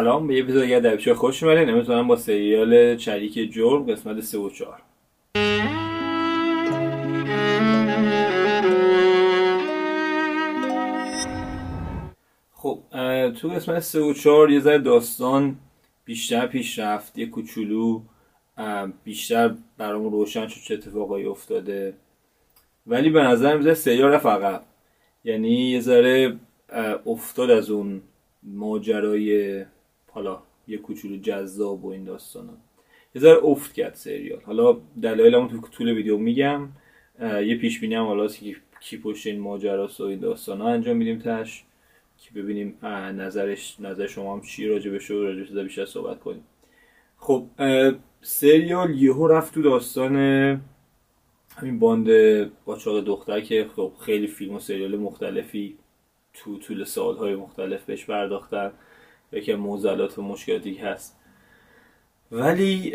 سلام به یه اپیزود دیگه در خوش اومدین. امروز با سریال چریک جرم قسمت 3 و 4 خب تو قسمت 3 و 4 یه ذره داستان بیشتر پیش رفت یه کوچولو بیشتر برامون روشن شد چه اتفاقایی افتاده. ولی به نظر میاد سریال فقط. یعنی یه ذره افتاد از اون ماجرای حالا یه کوچولو جذاب و این داستانا یه ذره افت کرد سریال. حالا دلایلمو تو طول ویدیو میگم. یه پیش بینی حالا که کی پشت این ماجراست و این داستانا انجام میدیم تش که ببینیم نظرش نظر شما هم چی راجع بشه و راجع به بیشتر صحبت کنیم. خب سریال یهو رفت تو داستان همین باند قاچاق دختر که خب خیلی فیلم و سریال مختلفی تو طول سالهای مختلف بهش پرداختن. یکی موزلات و مشکلاتی هست. ولی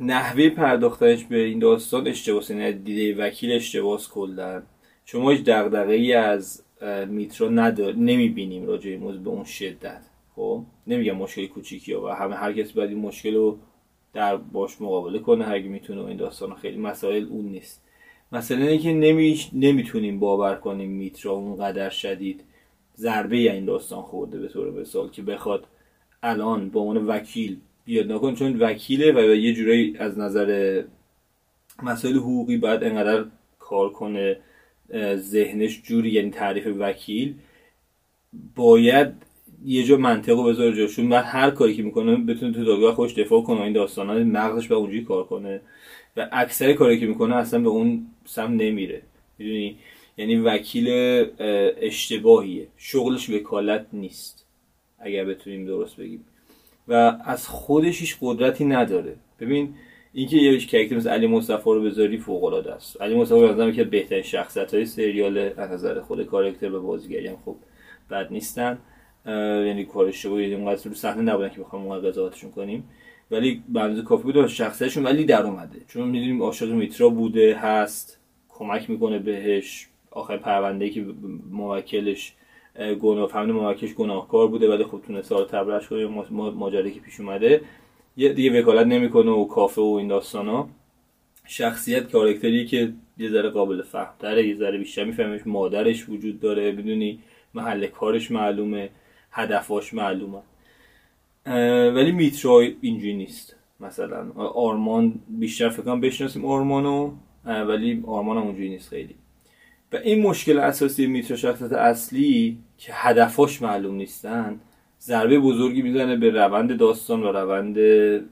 نحوه پرداختنش به این داستان اشتباس یعنی دیده وکیل اشتباس کلن شما هیچ دغدغه ای از میترا ندار نمی‌بینیم راجع این موضوع به اون شدت. خب؟ نمیگم مشکل کوچیکی و همه هر کسی باید این مشکل رو در باش مقابله کنه هرگی می‌تونه این داستان خیلی مسائل اون نیست. مثلا اینه که نمی... نمی‌تونیم باور کنیم میترا اونقدر شدید. ضربه این داستان خورده به طور مثال که بخواد الان به عنوان وکیل بیاد نکن چون وکیله و یه جورایی از نظر مسائل حقوقی باید انقدر کار کنه ذهنش جوری یعنی تعریف وکیل. باید یه جا منطق رو بذاره جاشون بعد هر کاری که می‌کنه بتونه تو دادگاه خوش دفاع کنه این داستان مغزش به اونجوری کار کنه. و اکثر کاری که می‌کنه اصلا به اون سم نمیره. می‌دونی؟ یعنی وکیل اشتباهیه. شغلش وکالت نیست. اگر بتونیم درست بگیم. و از خودش هیچ قدرتی نداره. ببین اینکه یه کرکتر مثل علی مصطفی رو بذاری فوق العاده است. علی مصطفی به که بهترین شخصیت های سریال از نظر خود کاراکتر و بازیگری هم خوب بد نیستن. یعنی کار اشتباهی اونقدر رو صحنه نبودن که بخوام اون قضاوتشون کنیم. ولی به کافی بود شخصیتشون ولی در اومده. چون می‌دونیم عاشق میترا بوده هست کمک می‌کنه بهش. آخر پرونده که موکلش گناه فهمید موکلش گناهکار بوده ولی خب تونه سال تبرش کنه ماجرایی که پیش اومده. یه دیگه وکالت نمی‌کنه و کافه و این داستانا. شخصیت کاراکتری که یه ذره قابل فهم داره یه ذره بیشتر میفهمش مادرش وجود داره بدونی محل کارش معلومه هدفاش معلومه. ولی میترا اینجوری نیست مثلا. آرمان بیشتر فکر کنم بشناسیم آرمانو ولی آرمان هم اونجوری نیست خیلی. و این مشکل اساسی میترا اصلی که هدفاش معلوم نیستن ضربه بزرگی می‌زنه به روند داستان و روند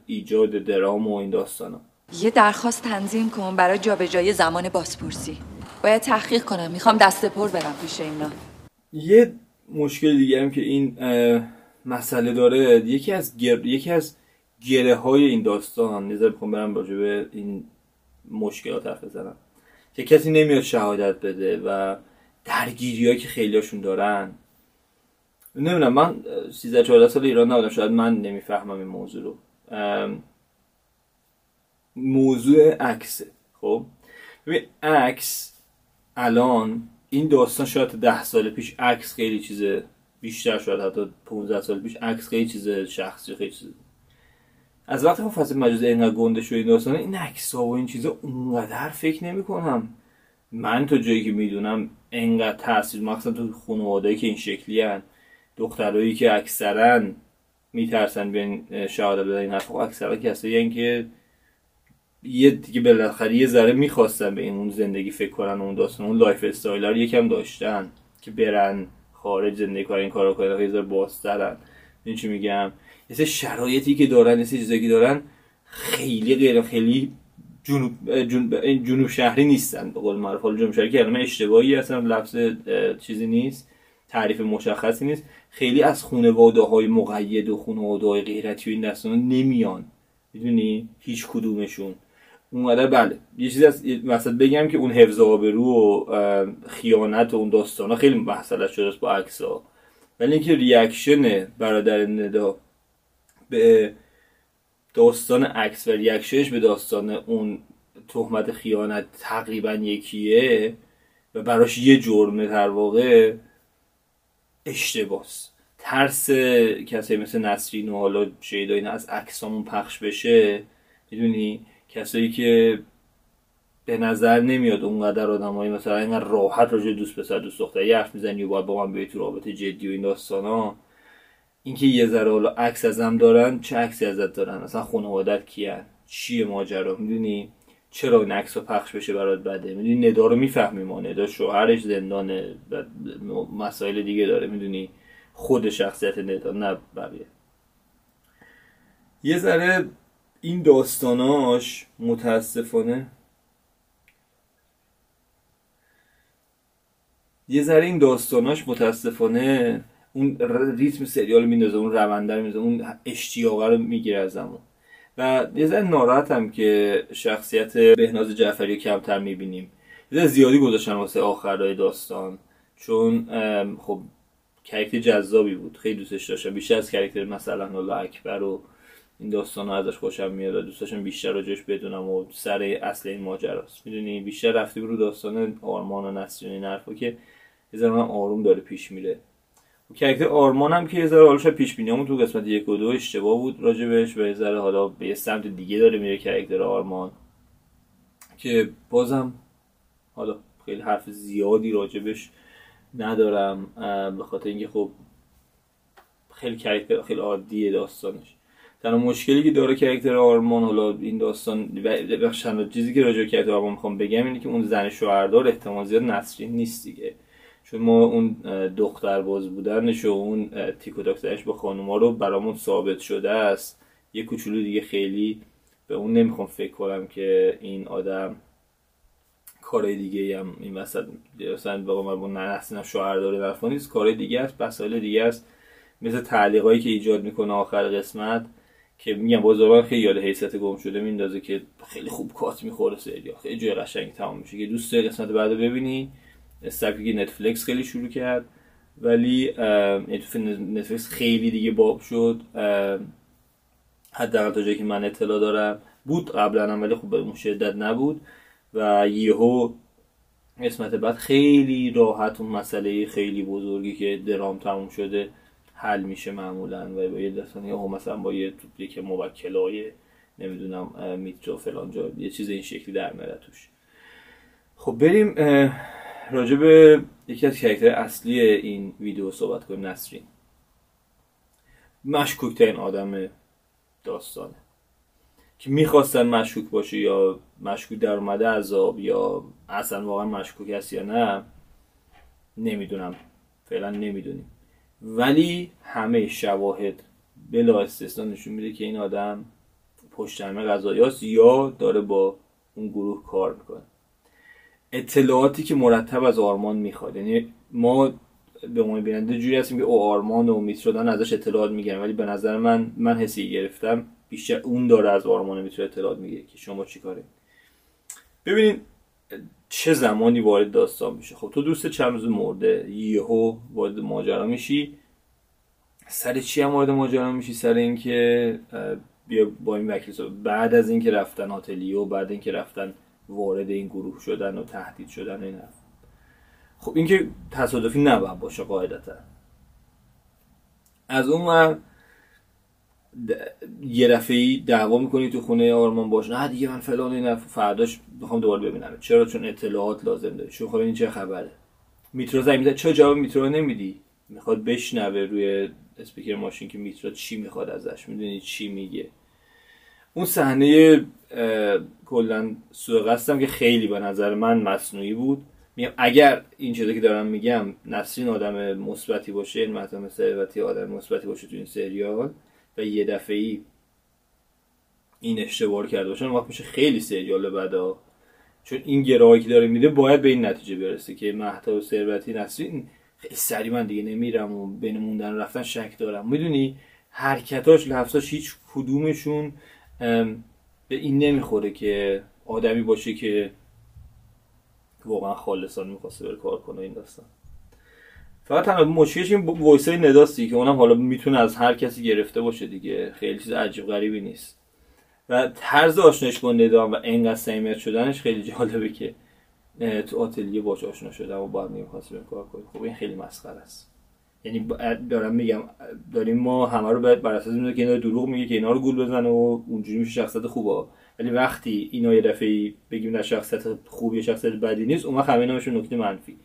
ایجاد درام و این داستان یه درخواست تنظیم کن برای جابجایی زمان بازپرسی. باید تحقیق کنم. می‌خوام دست پر برم پیش اینا. یه مشکل دیگه هم که این مسئله داره یکی از گر... یکی از گره های این داستان. نظر بخوام برم راجع به این مشکلات حرف بزنم. که کسی نمیاد شهادت بده و درگیری که خیلیاشون دارن. نمی‌دونم من 13 14 سال ایران نبودم شاید من نمی‌فهمم این موضوع رو. موضوع عکسه خب؟ ببین عکس الان این داستان شاید ده سال پیش عکس خیلی چیزه بیشتر شاید حتی 15 سال پیش عکس خیلی چیز شخصی خیلی چیز از وقتی خب فصل مجازی اینقدر گنده شده این داستان این عکس ها و این چیزا اونقدر فکر نمی کنم من تا جایی که می‌دونم انقدر تاثیر مخصوصا تو خانواده‌ای که این شکلی هن دخترایی که اکثرا میترسن به شهادت بدن این حرف اکثرا کسایی که یه دیگه بالاخره یه ذره می‌خواستن به این اون زندگی فکر کنن اون داستان اون lifestyle رو یکم داشتن که برن خارج زندگی کار این کارو کنن یه ذره بازترن. این چی میگم؟ یه شرایطی که دارن یه چیزایی دارن خیلی غیر خیلی جنوب, جنوب, شهری نیستن. به قول معروف حالا جنوب شهری که اشتباهی اصلا لفظ چیزی نیست تعریف مشخصی نیست. خیلی از خانواده های مقید و خانواده های غیرتی و این داستان نمیان. می‌دونی؟ هیچ کدومشون. اونقدر بله. یه چیزی از مثلا بگم که اون حفظ آبرو و خیانت و اون داستان ها خیلی مسئله شده با عکس ها ولی اینکه reaction برادر ندا به داستان عکس و reaction ش به داستان اون تهمت خیانت تقریبا یکیه و براش یه جرمه در واقع اشتباس. ترس کسایی مثل نسرین و حالا شیدا اینا از عکسامون پخش بشه می‌دونی؟ کسایی که به نظر نمیاد اونقدر آدمایی مثلا اینقدر راحت راجع دوست پسر دوست دختری حرف می‌زنی و باید با من تو رابطه جدی و این داستانا. اینکه یه ذره حالا عکس ازم دارن چه عکسی ازت دارن؟ اصلا خانوادت کیان؟ چیه ماجرا؟ می‌دونی؟ چرا این عکس رو پخش بشه برات بده؟ می‌دونی؟ ندا رو می‌فهمی ما. ندا شوهرش زندانه و مسائل دیگه داره می‌دونی؟ خود شخصیت ندا نه بقیه. یه ذره این داستاناش متاسفانه یه ذره این داستاناش متاسفانه اون ریتم سریال میندازه اون رونده رو میندازه اون اشتیاقه رو می‌گیره ازمون و یه ذره ناراحتم که شخصیت بهناز جعفری کمتر می‌بینیم. یه زیادی گذاشتن واسه آخرای داستان چون خب character جذابی بود خیلی دوستش داشتم. بیشتر از character مثلا الله اکبر و این داستان ها ازش خوشم میاد دوست داشتم بیشتر راجش بدونم و سر اصل این ماجراست. می‌دونی بیشتر رفتی رو داستان آرمان و نسرین این حرفا که یه آروم داره پیش میره. character آرمان هم که یه ذره حالا پیش بینیامون تو قسمت یک و دو اشتباه بود راجبش و یه ذره حالا به یه سمت دیگه داره میره character آرمان که بازم حالا خیلی حرف زیادی راجبش ندارم به خاطر اینکه خب خیلی کرکتر خیلی عادیه داستانش. تنها مشکلی که داره کرکتر آرمان حالا این داستان و چیزی که راجع کرکتر آرمان می‌خوام بگم اینه که اون زن شوهردار احتمال زیاد نسرین نیست دیگه. چون ما اون دختر باز بودنش و اون تیکو داکترش با خانوما رو برامون ثابت شده است. یه کوچولو دیگه خیلی به اون نمی‌خوام فکر کنم که این آدم کارهای دیگه هم این وسط مثلا با ما نسلینم شوهر داره نیست کارهای دیگه است مسائل دیگه است. مثل تعلیقایی که ایجاد می‌کنه آخر قسمت که میگم بازاران خیلی یاد حیثیت گم شده میندازه که خیلی خوب کات می‌خوره سریال خیلی جای قشنگ تمام میشه. که دوست داری قسمت بعد ببینی سبکی نتفلیکس خیلی شروع کرد ولی نتفلیکس خیلی دیگه باب شد. حداقل تا جایی که من اطلاع دارم. بود قبلا هم ولی خب به شدت نبود. و یهو قسمت بعد خیلی راحت اون مسئله خیلی بزرگی که درام تموم شده حل میشه معمولا. و با یه دستانی یا مثلا با یه که موکلای نمی‌دونم میترو فلان جا یه چیز این شکلی در میاره توش. خب بریم راجع به یکی از کرکتر اصلی این ویدیو صحبت کنیم نسرین. مشکوک ترین آدم داستانه. که می‌خواستن مشکوک باشه یا مشکوک در اومده عذاب یا اصلا واقعا مشکوک هست یا نه نمی‌دونم. فعلا نمی‌دونیم. ولی همه شواهد بلا استثنا نشون میده که این آدم پشت همه قضایاست یا داره با اون گروه کار می‌کنه. اطلاعاتی که مرتب از آرمان می‌خواد. یعنی ما به عنوان بیننده جوری هستیم که او آرمان و امید شدن ازش اطلاعات می‌گیرن. ولی به نظر من من حسی گرفتم. بیشتر اون داره از آرمان می‌تونه اطلاعات می‌گیره که شما چیکاره ببینید چه زمانی وارد داستان میشه؟ خب تو دوست چند روز مرده. یهو وارد ماجرا میشی. سر چی هم وارد ماجرا میشی؟ سر اینکه بیا با این وکیل بعد از اینکه رفتن آتلیو بعد اینکه رفتن وارد این گروه شدن و تهدید شدن این حرف. خب این که تصادفی نباید باشه قاعدتا. از اون یه دفعه دعوا می‌کنی تو خونه آرمان باش نه دیگه من فلان این فرداش می‌خوام دوباره ببینم. چرا؟ چون اطلاعات لازم داره. چون خب این چه خبره؟ میترو زنگ میده چرا جواب میترو نمیدی؟ می‌خواد بشنوه روی اسپیکر ماشین که میترو چی می‌خواد ازش. می‌دونی چی میگه؟ اون صحنه کلا سوء قصدم که خیلی به نظر من مصنوعی بود. میگم اگر این چیزی که دارم میگم نسرین آدم مثبتی باشه این مطمئن ثروتی آدم مثبتی باشه تو این سریال و یه دفعه ای این اشتباه کرده باشه وقت میشه خیلی سریال بعدا چون این گرایی که داره میده باید به این نتیجه برسه که مهتا و ثروتی نسرین خیلی سری من دیگه نمیرم و بین موندن رفتن شک دارم. می‌دونی؟ حرکتاش لفظاش هیچ کدومشون به این نمی‌خوره که آدمی باشه که واقعا خالصان می‌خواسته بره کار کنه این داستان. فقط تنها مشکلش این وایس های نداستی که اونم حالا می‌تونه از هر کسی گرفته باشه دیگه. خیلی چیز عجیب غریبی نیست. و طرز آشناش با ندام و اینقدر صمیمیت شدنش خیلی جالبه که تو آتلیه باش آشنا شدم و باید نمی‌خواسته به کار کنه خب این خیلی مسخره است. یعنی دارم میگم داریم ما همه رو بر اساس که اینا دروغ میگه که اینا رو گول بزنه و اونجوری میشه شخصیت خوبه ولی وقتی اینا یه دفعه بگیم نه شخصیت خوب یا شخصیت بدی نیست اون همه اینا نکته منفی.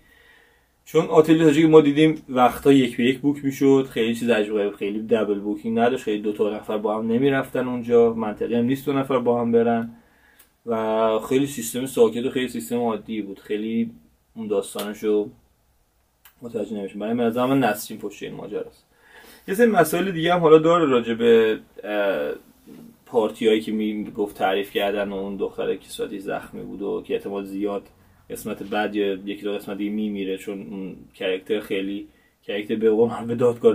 چون آتل که ما دیدیم وقتا یک به یک بوک می‌شد خیلی چیز عجیبه خیلی دبل بوکینگ نداشت خیلی دو تا نفر با هم نمی‌رفتن اونجا منطقی هم نیست دو نفر با هم برن. و خیلی سیستم ساکت و خیلی سیستم عادی بود. خیلی اون داستانشو متوجه نمیشه برای من من نسرین پشت این ماجراست یه سری مسائل دیگه هم حالا داره راجع به پارتی هایی که می گفت تعریف کردن و اون دختر که سادی زخمی بود و که احتمال زیاد قسمت بعد یا یکی دو قسمت دیگه میمیره چون اون کرکتر خیلی کرکتر به قول به دادگاه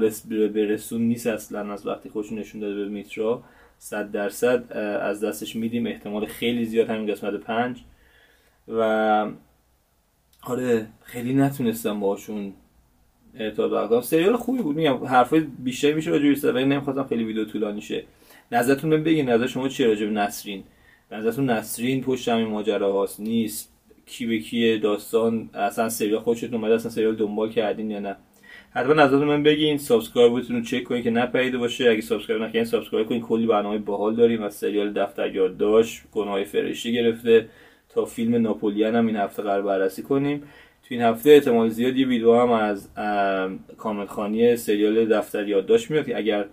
برسون نیست اصلا از وقتی خوش نشون داده به میترا صد درصد از دستش میدیم. احتمال خیلی زیاد همین قسمت پنج. و آره خیلی نتونستم باشون ارتباط برقرار سریال خوبی بود میگم حرفای بیشتری میشه راجع به ولی نمی‌خواستم خیلی ویدیو طولانی شه. نظرتون بگین نظر شما چیه راجع به نسرین؟ نظرتون نسرین پشت همین ماجرا هاست نیست؟ کی به کیه؟ داستان اصلا سریال خودشون اومده اصلا سریال دنبال کردین یا نه؟ حتما نظرتون من بگین subscribe تون رو چک کنین که نپریده باشه. اگه subscribe نکردین subscribe کنین. کلی برنامه باحال داریم از سریال دفتر یادداشت گناه فرشته گرفته. تا فیلم ناپولیان هم این هفته قرار بررسی کنیم. تو این هفته احتمال زیاد یه ویدیو هم از کامل خانی سریال دفتر یادداشت میاد که اگر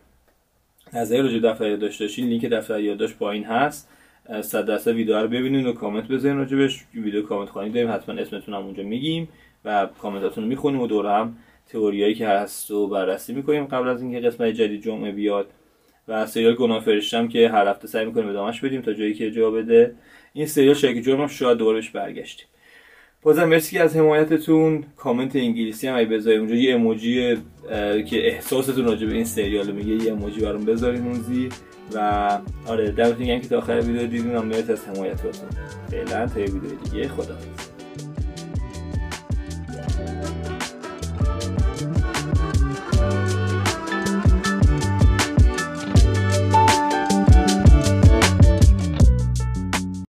نظری راجع دفتر یادداشت داشتین لینک دفتر یادداشت پایین هست. صد درصد ویدیو رو ببینید و کامنت بزنید راجبش. ویدیو کامنت خانی داریم حتما اسمتون هم اونجا میگیم و کامنتاتون رو می‌خونیم و دور هم تئوریایی که هست و بررسی می‌کنیم. قبل از اینکه قسمت جدید جمعه بیاد و سریال گناه فرشتم که هر هفته سعی می‌کنیم ادامهش بدیم تا جایی که جا بده. این سریال شاید جرم هم شاید دوباره بهش برگشتیم. بازم مرسی از حمایتتون. کامنت انگلیسی هم اگه بذارید اونجا یه اموجی که احساستون راجع به این سریال میگه یه اموجی برام بذارین اون زیر. و آره دمتون گرم که تا آخر ویدیو دیدین مرسی از حمایتتون. فعلا تا یه ویدیو دیگه خدا